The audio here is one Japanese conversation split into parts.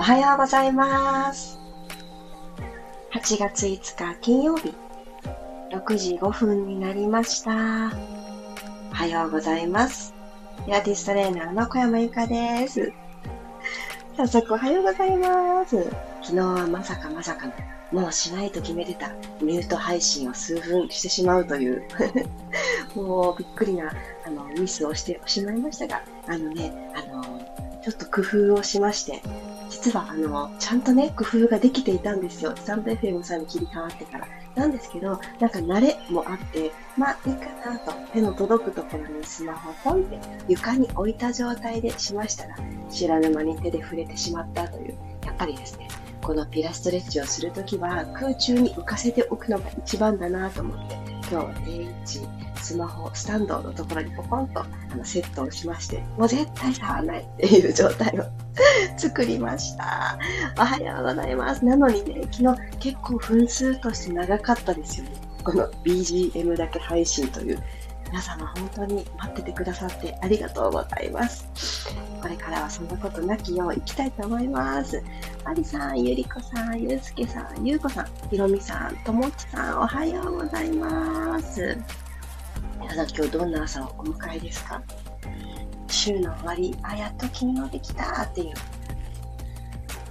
おはようございます。8月5日金曜日、6時5分になりました。おはようございます。ピラティストレーナーの小山由かです。早速おはようございます。昨日はまさかまさかの、もうしないと決めてたミュート配信を数分してしまうという もうびっくりなあのミスをしてしまいましたが、あのね、あの、ちょっと工夫をしまして、実はあの、ちゃんとね、工夫ができていたんですよ。スタンド FM さんに切り替わってから。なんですけど、なんか慣れもあって、まあいいかなと、手の届くところにスマホをポンって床に置いた状態でしましたら、知らぬ間に手で触れてしまったという、やっぱりですね、このピラストレッチをするときは空中に浮かせておくのが一番だなと思って、今日は定位置、スマホ、スタンドのところにポコンとあのセットをしまして、もう絶対触らないっていう状態を作りました。おはようございます。なのにね、昨日結構分数として長かったですよね。この BGM だけ配信という。皆様本当に待っててくださってありがとうございます。これからはそんなことなきよう行きたいと思います。マリさん、ゆりこさん、ゆうすけさん、ゆうこさん、ひろみさん、ともちさん、おはようございます。皆さん今日どんな朝をお迎えですか？週の終わり、あ、やっと金曜できたっていう。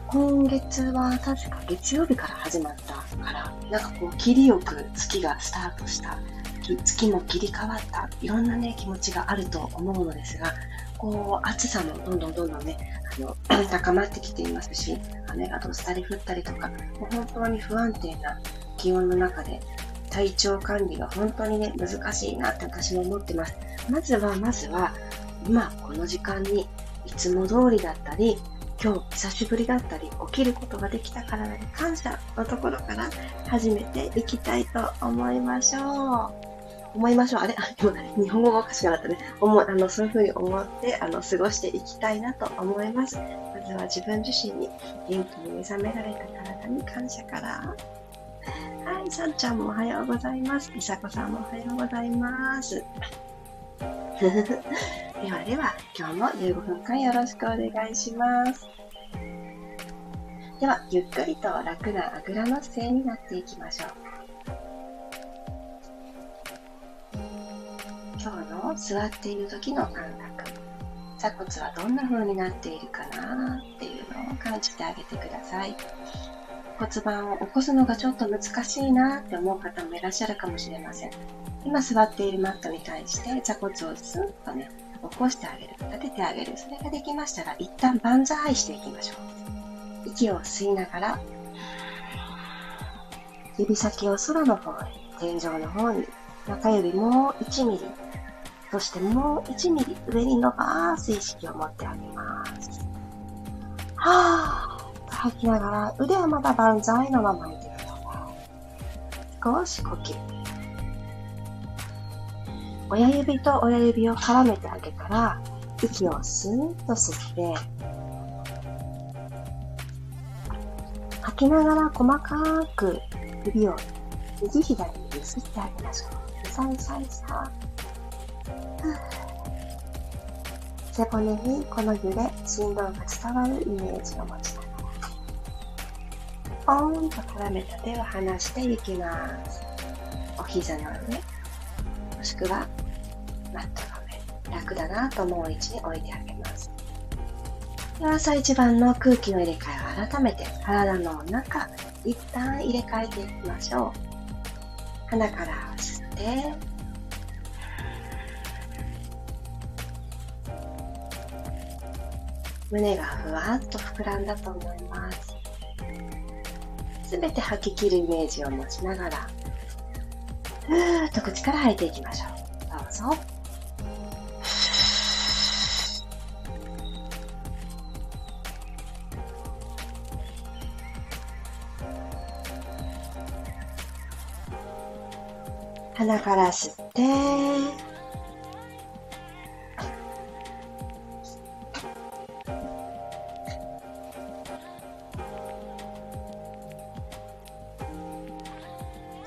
今月は確か月曜日から始まったから、なんかこう、切りよく月がスタートした月も切り替わった、いろんなね、気持ちがあると思うのですが、こう、暑さもどんどんどんどんね、あの、高まってきていますし、雨がどったり降ったりとか、もう本当に不安定な気温の中で、体調管理が本当にね、難しいなって私も思ってます。まずは、まずは、今、この時間に、いつも通りだったり、今日久しぶりだったり、起きることができたからに感謝のところから始めていきたいと思いましょう。思いましょう。あれ、今、日本語がおかしくなったね。思あの、そういうふうに思って、あの、過ごしていきたいなと思います。まずは自分自身に元気に目覚められた体に感謝から。はい、さんちゃんもおはようございます。りさこさんもおはようございます。ではでは、今日も15分間よろしくお願いします。では、ゆっくりと楽なあぐらの姿勢になっていきましょう。今日の座っている時の感覚座骨はどんな風になっているかなっていうのを感じてあげてください骨盤を起こすのがちょっと難しいなって思う方もいらっしゃるかもしれません今座っているマットに対して座骨をスンとね起こしてあげる立ててあげるそれができましたら一旦万歳していきましょう息を吸いながら指先を空の方へ天井の方に中指も1ミリそしてもう1ミリ上に伸ばす意識を持ってあげます。はぁ、吐きながら腕はまだ万歳のままいてください。少し呼吸。親指と親指を絡めてあげたら、息をスーッと吸って、吐きながら細かく指を右左に揺すってあげましょう。さいさいさ。背骨にこの揺れ、振動が伝わるイメージを持ちながら、ポーンと絡めた手を離していきます。お膝の上、もしくはマットの上、楽だなと思う位置に置いてあげます。では朝一番の空気の入れ替えを改めて体の中、一旦入れ替えていきましょう。鼻から吸って、胸がふわっと膨らんだと思います。すべて吐き切るイメージを持ちながら、ふーっと口から吐いていきましょう。どうぞ。鼻から吸って、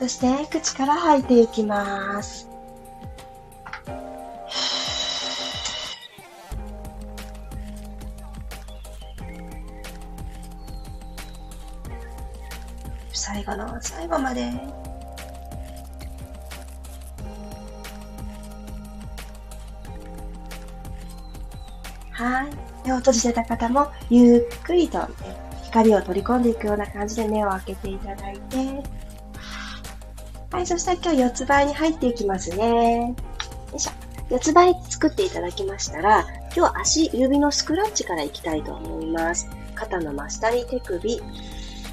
そして口から吐いていきます。最後の最後まで。はい。目を閉じてた方も、ゆっくりと、ね、光を取り込んでいくような感じで目を開けていただいて、はい、そしたら今日四つ倍に入っていきますね。よいしょ。四つ倍作っていただきましたら、今日足、指のスクラッチからいきたいと思います。肩の真下に手首、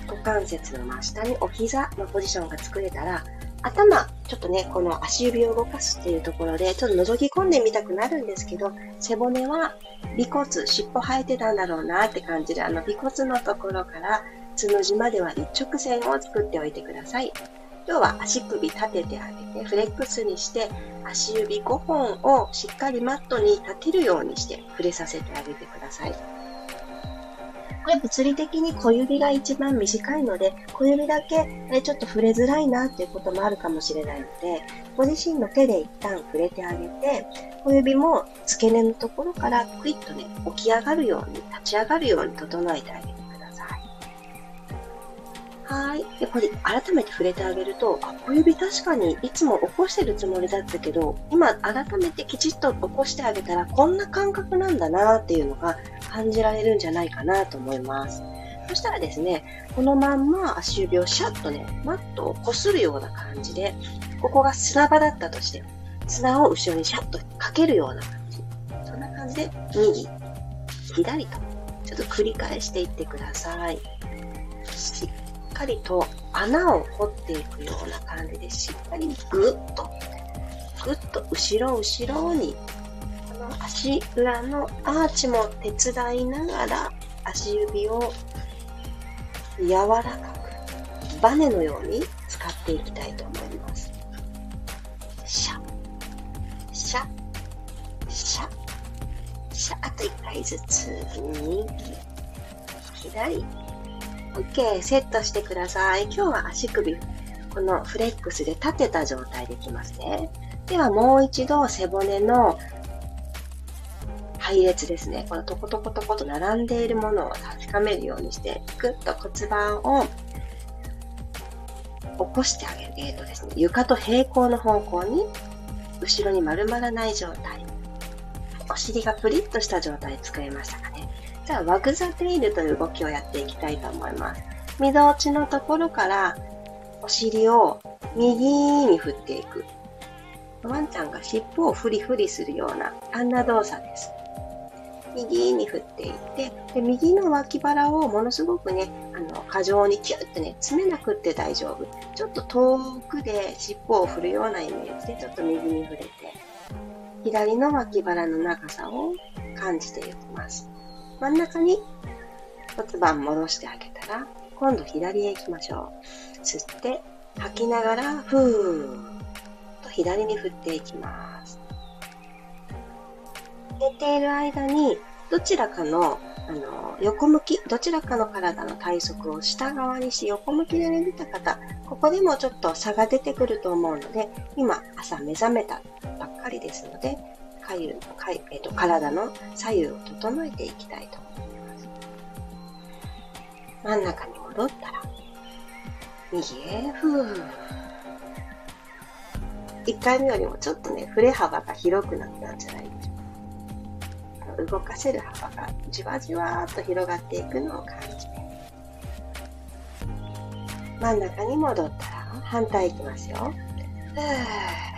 股関節の真下にお膝のポジションが作れたら、頭、ちょっとね、この足指を動かすっていうところで、ちょっと覗き込んでみたくなるんですけど、背骨は尾骨、尻尾生えてたんだろうなって感じで、あの尾骨のところからつの字までは一直線を作っておいてください。今日は足首立ててあげて、フレックスにして、足指5本をしっかりマットに立てるようにして触れさせてあげてください。これ物理的に小指が一番短いので、小指だけちょっと触れづらいなっていうこともあるかもしれないので、ご自身の手で一旦触れてあげて、小指も付け根のところからクイッとね、起き上がるように、立ち上がるように整えてあげてはい。で、これ改めて触れてあげると、あ、小指確かにいつも起こしてるつもりだったけど、今改めてきちっと起こしてあげたらこんな感覚なんだなっていうのが感じられるんじゃないかなと思います。そしたらですね、このまんま足指をシャッとね、マットをこするような感じで、ここが砂場だったとして、砂を後ろにシャッとかけるような感じ。そんな感じで、右、左と、ちょっと繰り返していってください。しっかりと穴を掘っていくような感じでしっかりぐっと、ぐっと後ろ後ろに、この足裏のアーチも手伝いながら足指を柔らかく、バネのように使っていきたいと思います。シャ、シャ、シャ、シャ、あと一回ずつ、右、左、OK、セットしてください。今日は足首、このフレックスで立てた状態でいきますね。ではもう一度背骨の配列ですね。このトコトコトコと並んでいるものを確かめるようにして、ぐっと骨盤を起こしてあげる。えーとですね、床と平行の方向に、後ろに丸まらない状態。お尻がプリッとした状態作れましたかね。じゃあ、ワグザテイルという動きをやっていきたいと思います。みぞおちのところからお尻を右に振っていく。ワンちゃんが尻尾をフリフリするような、あんな動作です。右に振っていって、で右の脇腹をものすごくね、あの、過剰にキュッとね、詰めなくって大丈夫。ちょっと遠くで尻尾を振るようなイメージで、ちょっと右に振れて、左の脇腹の長さを感じていきます。真ん中に骨盤戻してあげたら、今度左へ行きましょう。吸って、吐きながら、ふーっと左に振っていきます。寝ている間に、どちらかの、あの、横向き、どちらかの体の体側を下側にし、横向きで寝てた方、ここでもちょっと差が出てくると思うので、今、朝目覚めたばっかりですので、左右、えっと、体の左右を整えていきたいと思います。真ん中に戻ったら、右へ、ふー。1回目よりもちょっとね、振れ幅が広くなったんじゃないでしょうか。動かせる幅がじわじわっと広がっていくのを感じて。真ん中に戻ったら、反対いきますよ。ふー。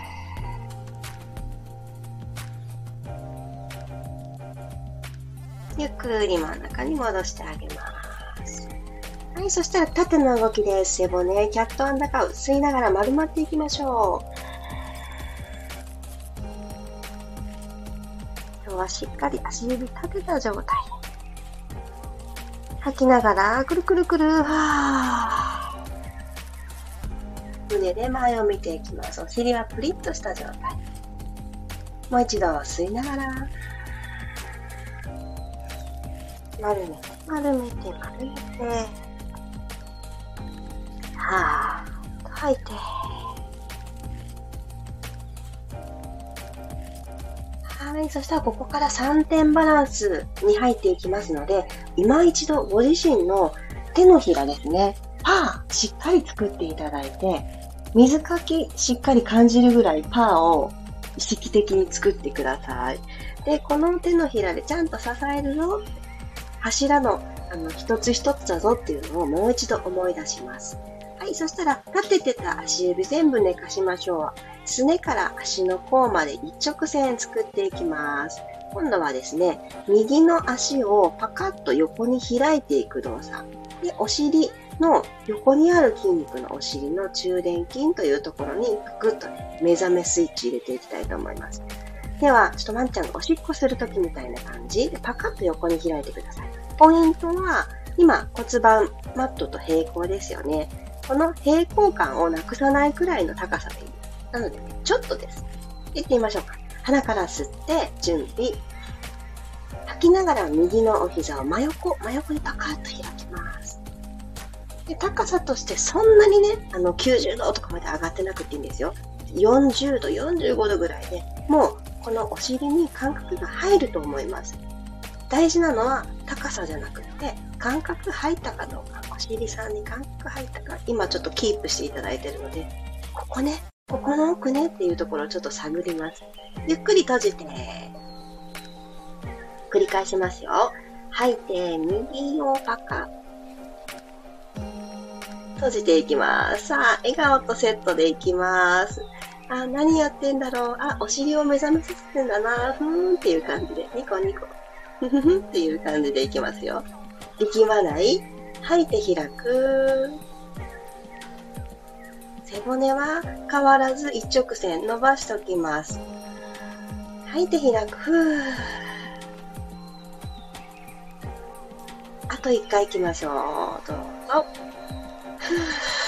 ゆっくり真ん中に戻してあげます。はい、そしたら縦の動きです。背骨、キャットアンダーカウ。吸いながら丸まっていきましょう。今日はしっかり足指立てた状態。吐きながら、くるくるくる、は胸で前を見ていきます。お尻はプリッとした状態。もう一度吸いながら、丸めて、丸めて、丸めて。はぁ、吐いて。はい。そしたらここから3点バランスに入っていきますので、今一度ご自身の手のひらですね。パーしっかり作っていただいて、水かきしっかり感じるぐらいパーを意識的に作ってください。で、この手のひらでちゃんと支えるぞ。柱のあの一つ一つだぞっていうのをもう一度思い出します。はい、そしたら立ててた足指全部寝かしましょう。すねから足の甲まで一直線作っていきます。今度はですね、右の足をパカッと横に開いていく動作。で、お尻の横にある筋肉のお尻の中殿筋というところにグッとね、目覚めスイッチ入れていきたいと思います。では、ちょっとワンちゃんがおしっこするときみたいな感じでパカッと横に開いてください。ポイントは、今骨盤マットと平行ですよね。この平行感をなくさないくらいの高さでいい。なので、ね、ちょっとです。行ってみましょうか。鼻から吸って、準備。吐きながら右のお膝を真横、真横にパカッと開きます。で高さとしてそんなにね、あの90度とかまで上がってなくていいんですよ。40度、45度ぐらいで、もうこのお尻に感覚が入ると思います。大事なのは高さじゃなくて、感覚入ったかどうか、お尻さんに感覚入ったか、今ちょっとキープしていただいてるので、ここね、ここの奥ねっていうところをちょっと探ります。ゆっくり閉じて、繰り返しますよ。吐いて、右をパカ。閉じていきます。さあ、笑顔とセットでいきます。あ、何やってんだろう。あ、お尻を目覚めさせてんだな。ふーんっていう感じで、ニコニコ。ふふふっていう感じでいきますよ。力まない。吐いて開く。背骨は変わらず一直線伸ばしておきます。吐いて開く。ふー。あと一回行きましょう。どうぞふー。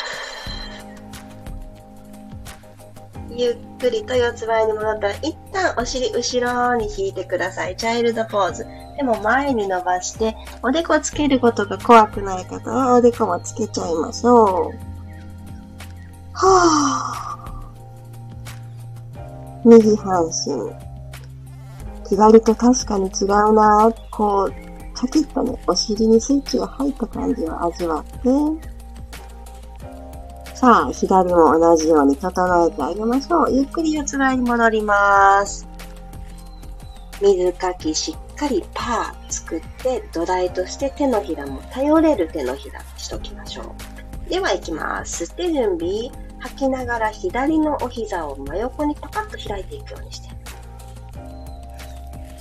ゆっくりと四つ倍に戻ったら、一旦お尻後ろに引いてください。チャイルドポーズ。でも前に伸ばして、おでこつけることが怖くない方は、おでこもつけちゃいましょう。はぁ。右半身。左と確かに違うなこう、チャキッとね、お尻にスイッチが入った感じを味わって、さあ、左も同じように整えてあげましょう。ゆっくり四つ前に戻ります。水かきしっかりパー作って土台として手のひらも頼れる手のひらにしときましょう。では行きます。吸って準備。吐きながら左のお膝を真横にパカッと開いていくようにして。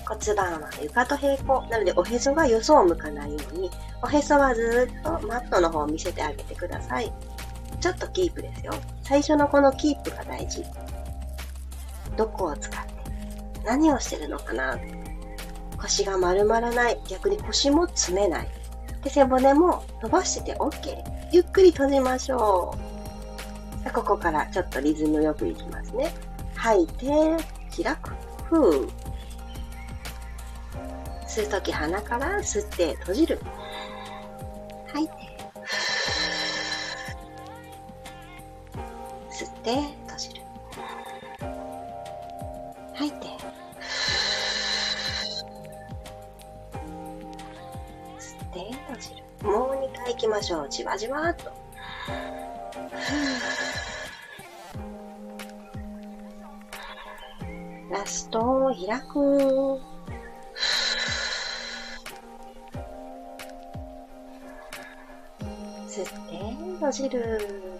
骨盤は床と平行。なのでおへそがよそを向かないように、おへそはずっとマットの方を見せてあげてください。ちょっとキープですよ。最初のこのキープが大事。どこを使って何をしてるのかな腰が丸まらない。逆に腰も詰めない。で、背骨も伸ばしてて OK。ゆっくり閉じましょう。ここからちょっとリズムよくいきますね。吐いて、開く。ふう。吸うとき鼻から吸って閉じる。吐いて。て閉じる。吐いて。吸って閉じる。もう2回いきましょう。じわじわっと。ラストを開く。吸って閉じる、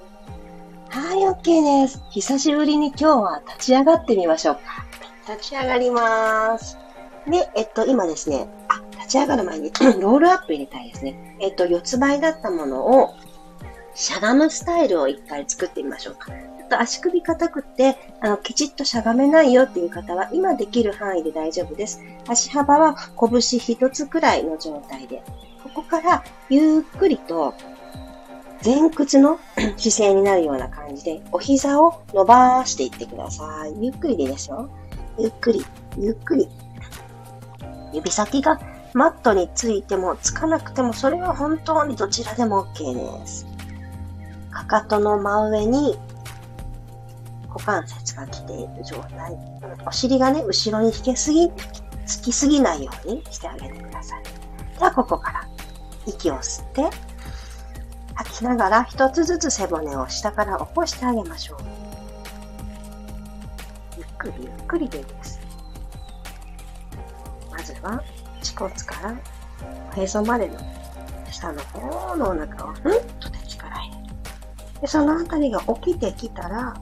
OK です。久しぶりに今日は立ち上がってみましょうか。立ち上がります。で、えっと、今ですね、あ、立ち上がる前に ロールアップ入れたいですね。えっと、四つ倍だったものを、しゃがむスタイルを一回作ってみましょうか。ちょっと足首硬くって、あの、きちっとしゃがめないよっていう方は、今できる範囲で大丈夫です。足幅は拳一つくらいの状態で、ここからゆっくりと前屈の 姿勢になるような感じで、お膝を伸ばしていってください。ゆっくりでいいですよ。ゆっくり、ゆっくり。指先がマットについてもつかなくても、それは本当にどちらでも OK です。かかとの真上に股関節が来ている状態。お尻がね、後ろに引けすぎ、つきすぎないようにしてあげてください。では、ここから息を吸って、吐きながら一つずつ背骨を下から起こしてあげましょう。ゆっくりゆっくりでいいです。まずは、恥骨からおへそまでの下の方のお腹をふんっと力入れる。で、そのあたりが起きてきたら、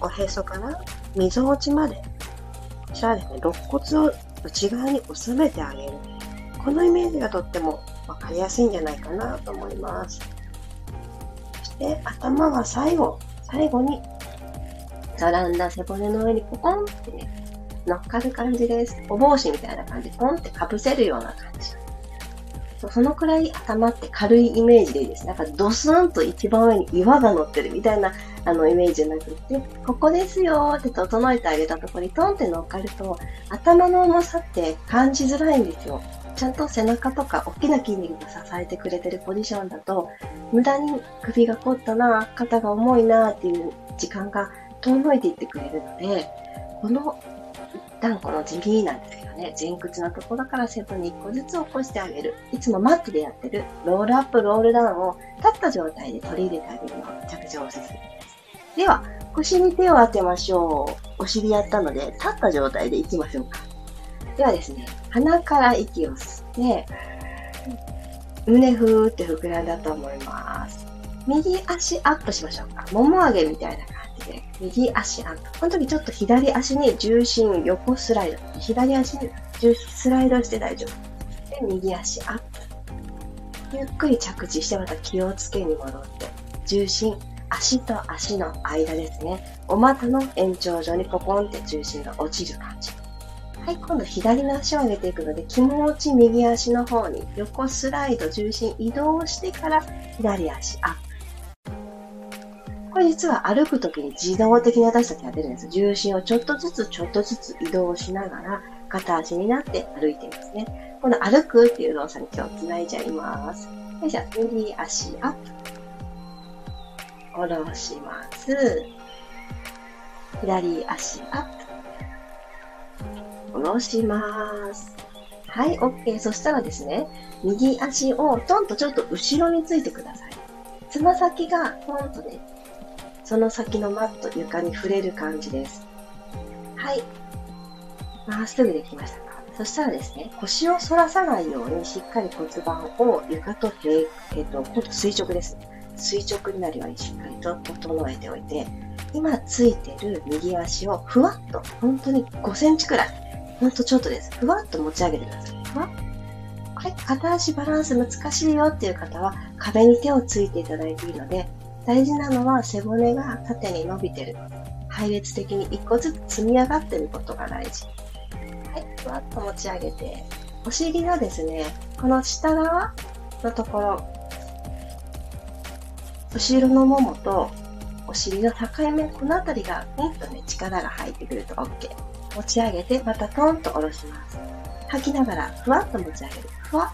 おへそから溝落ちまで、こちらですね、肋骨を内側に収めてあげる。このイメージがとっても分かりやすいんじゃないかなと思います。そして頭は最後、最後に、並んだ背骨の上にポコンってね、乗っかる感じです。お帽子みたいな感じ、ポンってかぶせるような感じ。そのくらい頭って軽いイメージでいいです。なんかドスンと一番上に岩が乗ってるみたいなあのイメージじゃなくって、ここですよって整えてあげたところにトンって乗っかると、頭の重さって感じづらいんですよ。ちゃんと背中とか大きな筋肉が支えてくれてるポジションだと、無駄に首が凝ったな、肩が重いなっていう時間が遠のいていってくれるので、この一旦この地味なんですけどね、前屈のところから背骨に1個ずつ起こしてあげる。いつもマットでやってるロールアップ、ロールダウンを立った状態で取り入れてあげるのがめちゃくちゃおすすめです。では、腰に手を当てましょう。お尻やったので、立った状態でいきましょうか。ではですね、鼻から息を吸って、胸ふーって膨らんだと思います。右足アップしましょうか。もも上げみたいな感じで、右足アップ。この時ちょっと左足に重心横スライド。左足に重心スライドして大丈夫。で、右足アップ。ゆっくり着地してまた気をつけに戻って、重心、足と足の間ですね。お股の延長上にポコンって重心が落ちる感じ。はい、今度左の足を上げていくので、気持ち右足の方に横スライド、重心移動してから左足アップ。これ実は歩くときに自動的に私たちやってるんです。重心をちょっとずつちょっとずつ移動しながら片足になって歩いていますね。この歩くっていう動作に今日つないじゃいます。よいしょ、右足アップ。下ろします。左足アップ。下ろします。はい、OK。そしたらですね、右足をトンとちょっと後ろについてください。つま先がトンとね、その先のマット、床に触れる感じです。はい。まっすぐできましたかそしたらですね、腰を反らさないようにしっかり骨盤を床と平、えっ、ー、と、垂直です。垂直になるようにしっかりと整えておいて、今ついてる右足をふわっと、本当に5センチくらいほんとちょっとです。ふわっと持ち上げてください。これ、片足バランス難しいよっていう方は、壁に手をついていただいていいので、大事なのは背骨が縦に伸びてる。配列的に一個ずつ積み上がってることが大事。はい、ふわっと持ち上げて、お尻のですね、この下側のところ、後ろのももとお尻の境目、この辺りがぐんとね、力が入ってくると OK。持ち上げて、またトンと下ろします。吐きながら、ふわっと持ち上げる。ふわ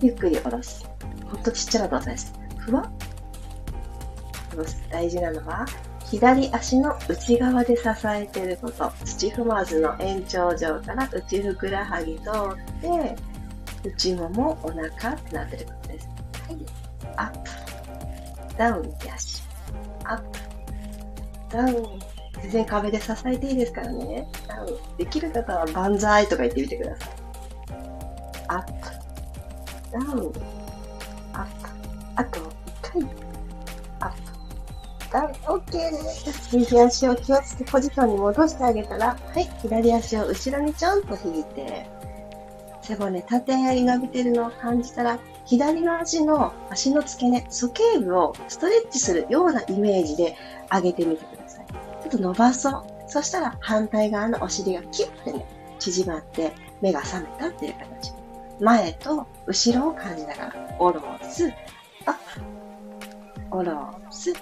ゆっくり下ろす。ほんとちっちゃな動作です。ふわ下ろす。大事なのは、左足の内側で支えていること。土踏まずの延長上から内ふくらはぎ通って、内ももお腹ってなってることです。はい。アップ。ダウン、右足。アップ。ダウン、全然壁で支えていいですからね。できる方は万歳とか言ってみてください。アップ、ダウン、アップ。あと一回、アップ、ダウン、OK です。右足を気をつけポジションに戻してあげたら、はい、左足を後ろにちょんと引いて、背骨縦に伸びてるのを感じたら、左の足の足の付け根、鼠径部をストレッチするようなイメージで上げてみてください。と伸ばそう。そしたら反対側のお尻がキュッてね、縮まって目が覚めたっていう形。前と後ろを感じながら、下ろす、アップ、下ろす、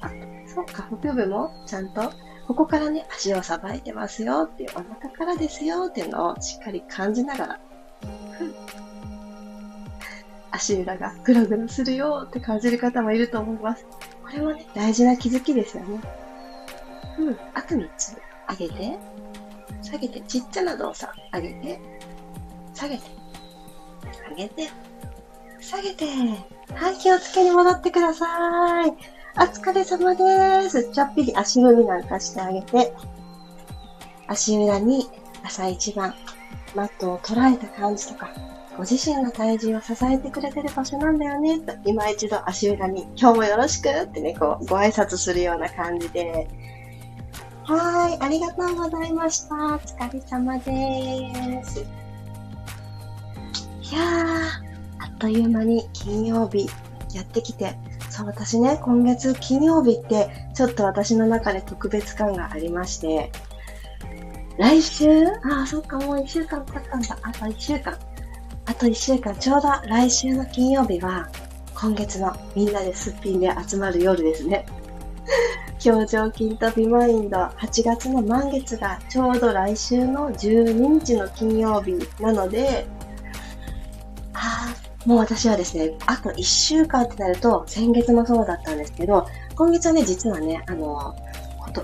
アップ。そうか、腹部もちゃんと、ここからね、足をさばいてますよっていう、お腹からですよっていうのをしっかり感じながら、足裏がぐらぐらするよって感じる方もいると思います。これもね、大事な気づきですよね。うん。あと3つ。上げて、下げて、ちっちゃな動作。上げて、下げて、上げて、下げて。はい、気をつけに戻ってください。お疲れ様です。ちょっぴり足踏みなんかしてあげて。足裏に朝一番マットを捉えた感じとか、ご自身の体重を支えてくれてる場所なんだよね、と、今一度足裏に、今日もよろしくってね、こう、ご挨拶するような感じで、はい、ありがとうございました。お疲れ様です。いやー、あっという間に金曜日やってきて、そう、私ね、今月金曜日って、ちょっと私の中で特別感がありまして、来週？ああ、そっか、もう一週間経ったんだ。あと一週間。あと一週間、ちょうど来週の金曜日は、今月のみんなですっぴんで集まる夜ですね。表情筋とビマインド、8月の満月がちょうど来週の12日の金曜日なので、ああ、もう私はですね、あと1週間ってなると、先月もそうだったんですけど、今月はね、実はね、あの、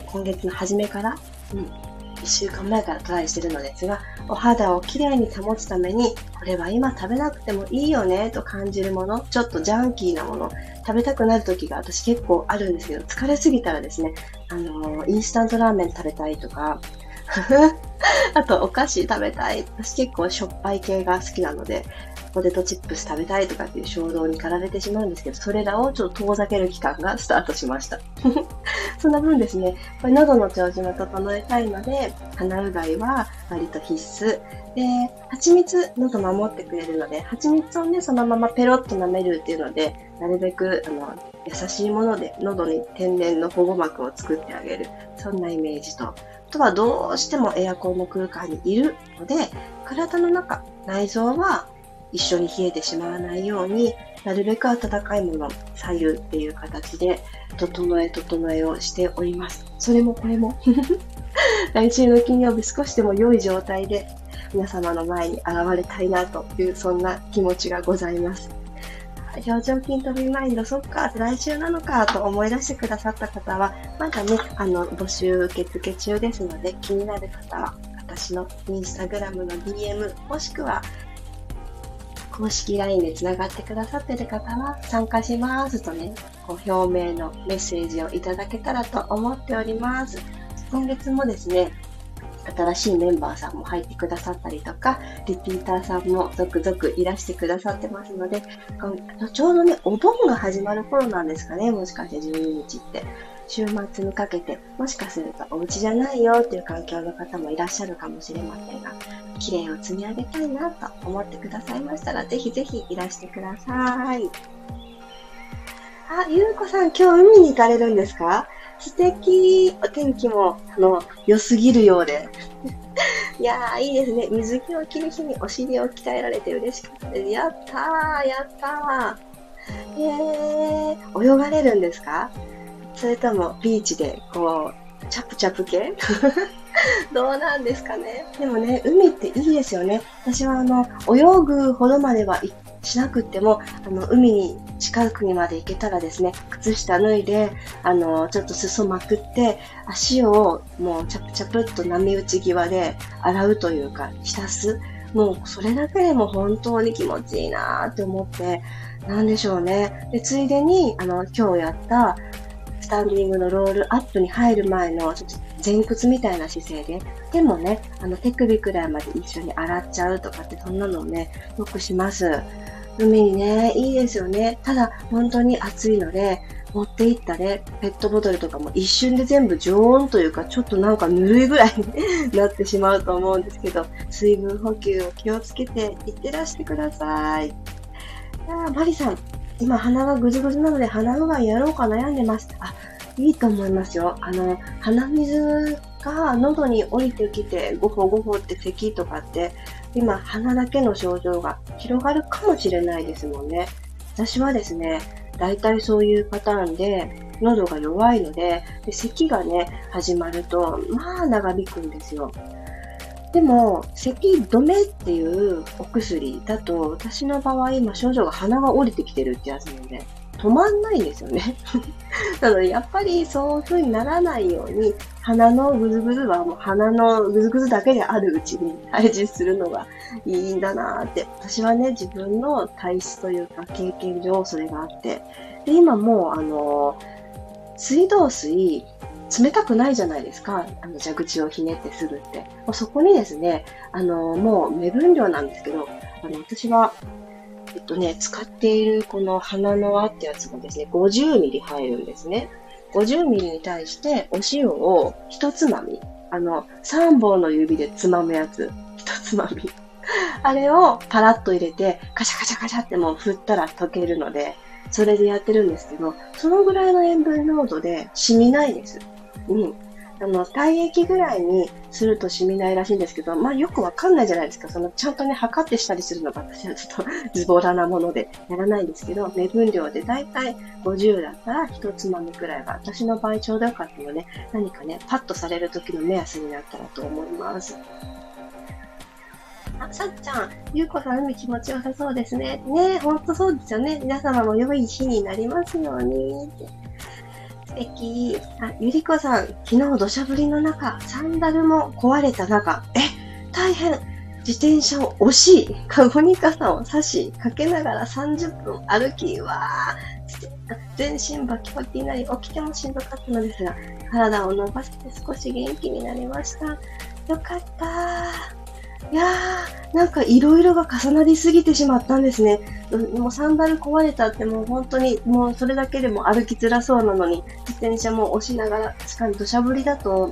今月の初めから、うん、1週間前からトライしてるのですが、お肌をきれいに保つために、これは今食べなくてもいいよねと感じるもの、ちょっとジャンキーなもの、食べたくなる時が私結構あるんですけど、疲れすぎたらですね、あのー、インスタントラーメン食べたいとか、あとお菓子食べたい。私結構しょっぱい系が好きなので、ポテトチップス食べたいとかっていう衝動に駆られてしまうんですけど、それらをちょっと遠ざける期間がスタートしました。そんな分ですね、これ喉の調子も整えたいので、鼻うがいは割と必須。で、蜂蜜、喉守ってくれるので、蜂蜜をね、そのままペロッと舐めるっていうので、なるべく、あの、優しいもので喉に天然の保護膜を作ってあげる。そんなイメージと、あとはどうしてもエアコンの空間にいるので、体の中、内臓は一緒に冷えてしまわないように、なるべく温かいもの、左右っていう形で、整え整えをしております。それもこれも 来週の金曜日少しでも良い状態で皆様の前に現れたいなという、そんな気持ちがございます。表情筋飛びマインド、そっか、来週なのかと思い出してくださった方は、まだね、あの、募集受付中ですので、気になる方は、私のインスタグラムの DM、もしくは、公式 LINE で繋がってくださってる方は参加しますとね、ご表明のメッセージをいただけたらと思っております。今月もですね、新しいメンバーさんも入ってくださったりとか、リピーターさんも続々いらしてくださってますので、ちょうどね、お盆が始まる頃なんですかね、もしかして12日って。週末にかけて、もしかするとお家じゃないよっていう環境の方もいらっしゃるかもしれませんが、綺麗を積み上げたいなと思ってくださいましたら、ぜひぜひいらしてください。あ、ゆうこさん、今日海に行かれるんですか？素敵お天気も、あの、良すぎるようで。いやー、いいですね。水着を着る日にお尻を鍛えられて嬉しかったです。やったー、やったー。えー、泳がれるんですか？それともビーチでこう、チャプチャプ系？どうなんですかね？でもね、海っていいですよね。私はあの、泳ぐほどまではしなくっても、あの、海に近くにまで行けたらですね、靴下脱いで、あの、ちょっと裾まくって、足をもうチャプチャプっと波打ち際で洗うというか、浸す。もうそれだけでも本当に気持ちいいなって思って、なんでしょうね。で、ついでに、あの、今日やったスタンディングのロールアップに入る前の前屈みたいな姿勢で、手もね、あの手首くらいまで一緒に洗っちゃうとかってそんなのをね、よくします。海にね、いいですよね。ただ、本当に暑いので、持っていったね、ペットボトルとかも一瞬で全部常温というか、ちょっとなんかぬるいぐらいに なってしまうと思うんですけど、水分補給を気をつけていってらしてください。いやマリさん、今鼻がぐずぐずなので鼻うがいやろうか悩んでます。あ、いいと思いますよ。あの、鼻水が喉に降りてきて、ゴホゴホって咳とかって、今鼻だけの症状が広がるかもしれないですもんね。私はですね、大体そういうパターンで、喉が弱いので、で咳がね、始まると、まあ長引くんですよ。でも、咳止めっていうお薬だと、私の場合、今症状が鼻が降りてきてるってやつなんで、止まんないんですよね。なので、やっぱりそういう風にならないように、鼻のぐずぐずはもう鼻のぐずぐずだけであるうちに退治するのがいいんだなって。私はね、自分の体質というか経験上それがあって。で、今もう、あの、水道水、冷たくないじゃないですか。あの、蛇口をひねってするって。そこにですね、あの、もう目分量なんですけど、あの、私は、えっとね、使っているこの鼻の輪ってやつがですね、50ミリ入るんですね。50ミリに対してお塩を一つまみ。あの、3本の指でつまむやつ。一つまみ。あれをパラッと入れて、カシャカシャカシャってもう振ったら溶けるので、それでやってるんですけど、そのぐらいの塩分濃度で染みないです。うん。あの、体液ぐらいにすると染みないらしいんですけど、まあよくわかんないじゃないですか。その、ちゃんとね、測ってしたりするのが私はちょっと ズボラなものでやらないんですけど、目分量でだいたい50だったら1つまみくらいが私の場合ちょうどよかったので、何かね、パッとされる時の目安になったらと思います。あ、さっちゃん、ゆうこさん海気持ちよさそうですね。ねほんとそうですよね。皆様も良い日になりますように。敵。あ、ゆりこさん、昨日土砂降りの中、サンダルも壊れた中、え、大変。自転車を押し、カゴに傘を差し、かけながら30分歩き、わー、全身バキバキになり、起きてもしんどかったのですが、体を伸ばして少し元気になりました。よかった。いやー、なんかいろいろが重なりすぎてしまったんですね。もうサンダル壊れたってもう本当にもうそれだけでも歩きづらそうなのに、自転車も押しながら、確かに土砂降りだと、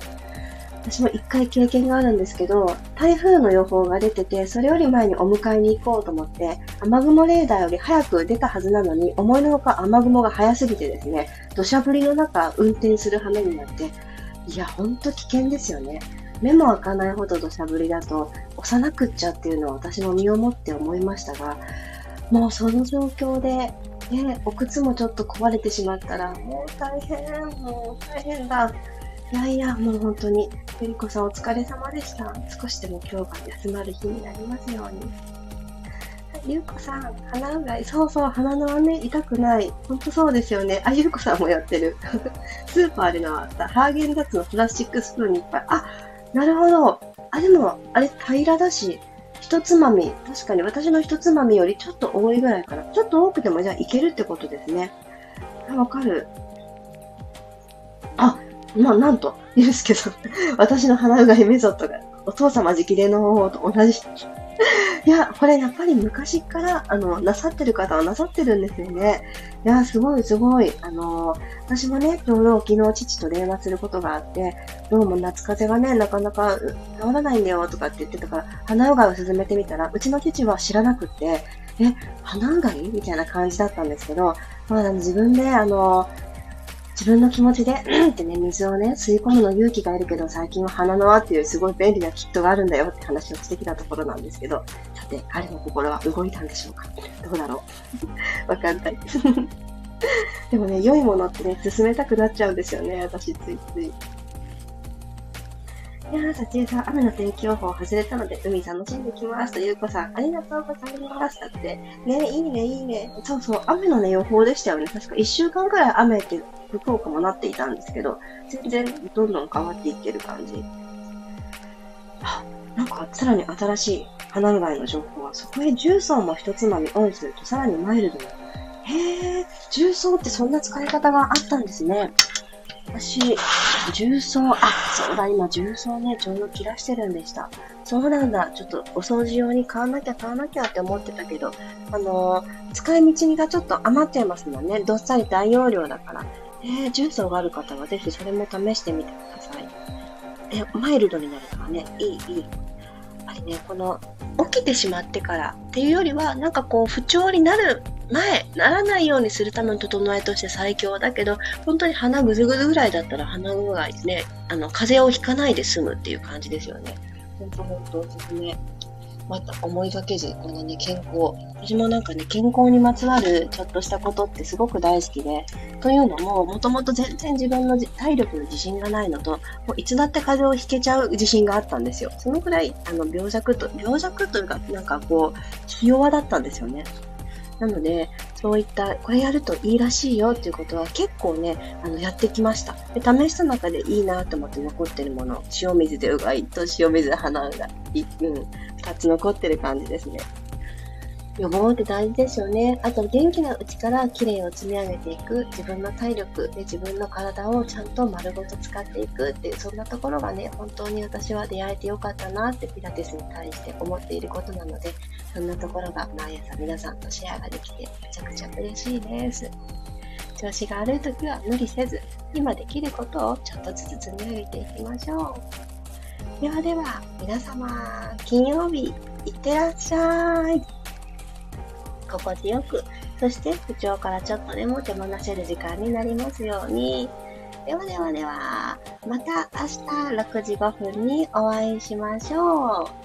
私も一回経験があるんですけど、台風の予報が出てて、それより前にお迎えに行こうと思って、雨雲レーダーより早く出たはずなのに、思いのほか雨雲が早すぎてですね、土砂降りの中運転する羽目になって、いや、ほんと危険ですよね。目も開かないほど土砂降りだと押さなくっちゃっていうのは私も身をもって思いましたが、もうその状況で、ね、お靴もちょっと壊れてしまったら、もう大変、もう大変だ。いやいや、もう本当に、ゆりこさんお疲れ様でした。少しでも今日が休まる日になりますように。ゆうこさん、鼻うがい。そうそう、鼻のね、痛くない。ほんとそうですよね。あ、ゆうこさんもやってる。スーパーでのあった、ハーゲンダッツのプラスチックスプーンにいっぱい。あ、なるほど。あ、でも、あれ、平らだし、一つまみ、確かに私の一つまみよりちょっと多いぐらいかな。ちょっと多くてもじゃあいけるってことですね。わかる。あ、まあ、なんと、いいですけど、私の鼻うがいメソッドが、お父様直伝の方法と同じいや、これやっぱり昔から、あの、なさってる方はなさってるんですよね。いや、すごいすごい。あの、私もね、ちょうど昨日父と電話することがあって、どうも夏風邪がね、なかなか治らないんだよとかって言ってたから、鼻うがいを進めてみたら、うちの父は知らなくって、え、鼻うがい？みたいな感じだったんですけど、まあ、自分で、あの、自分の気持ちで、うんってね、水をね、吸い込むの勇気がいるけど、最近は鼻の輪っていうすごい便利なキットがあるんだよって話をしてきたところなんですけど、さて、彼の心は動いたんでしょうか？どうだろう？わかんない。でもね、良いものってね、進めたくなっちゃうんですよね、私ついつい。いやー、さちえさん、雨の天気予報外れたので、海楽しんできます。と、ゆうこさん、ありがとうございます。だって、ね、いいね、いいね。そうそう、雨のね、予報でしたよね。確か1週間くらい雨って福岡もなっていたんですけど、全然どんどん変わっていってる感じ。あ、なんかさらに新しい花うがいの情報は、そこへ重曹も一つまみオンするとさらにマイルドに。へえ、重曹ってそんな使い方があったんですね。私、重曹、あ、そうだ、今重曹ね、ちょうど切らしてるんでした。そうなんだ、ちょっとお掃除用に買わなきゃ買わなきゃって思ってたけど、あのー、使い道にがちょっと余っちゃいますもんね。どっさり大容量だから。えー、重曹がある方はぜひそれも試してみてください。え、マイルドになるからね、いい、いい。あれね、この、起きてしまってからっていうよりは、なんかこう、不調になる前、ならないようにするための整えとして最強だけど、本当に鼻ぐずぐずぐらいだったら鼻うがいね、あの、風邪をひかないで済むっていう感じですよね。本当本当おすすめ。また思いがけず、このね、健康。私もなんかね、健康にまつわるちょっとしたことってすごく大好きで、というのも、もともと全然自分の体力の自信がないのと、もういつだって風邪をひけちゃう自信があったんですよ。そのくらい、あの、病弱と、病弱というか、なんかこう、ひ弱だったんですよね。なので、そういったこれやるといいらしいよっていうことは結構ねあのやってきました。で試した中でいいなと思って残ってるもの塩水でうがいと塩水で鼻がい、うん、2つ残ってる感じですね。予防って大事ですよね。あと元気なうちから綺麗を積み上げていく、自分の体力で自分の体をちゃんと丸ごと使っていくっていう、そんなところがね、本当に私は出会えてよかったなってピラティスに対して思っていることなので、そんなところが毎朝皆さんとシェアができてめちゃくちゃ嬉しいです。調子が悪い時は無理せず、今できることをちょっとずつ積み上げていきましょう。ではでは、皆様、金曜日、いってらっしゃい。心地よく、そして不調からちょっとでも手放せる時間になりますように。ではではでは、また明日6時5分にお会いしましょう。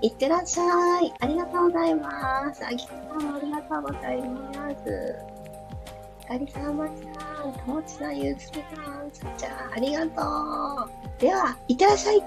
いってらっしゃい。ありがとうございます。あきさん、ありがとうございます。あかりさん、まちさん、ともちさん、ゆうすけさん、さっちゃん、ありがとう。では、いってらっしゃい。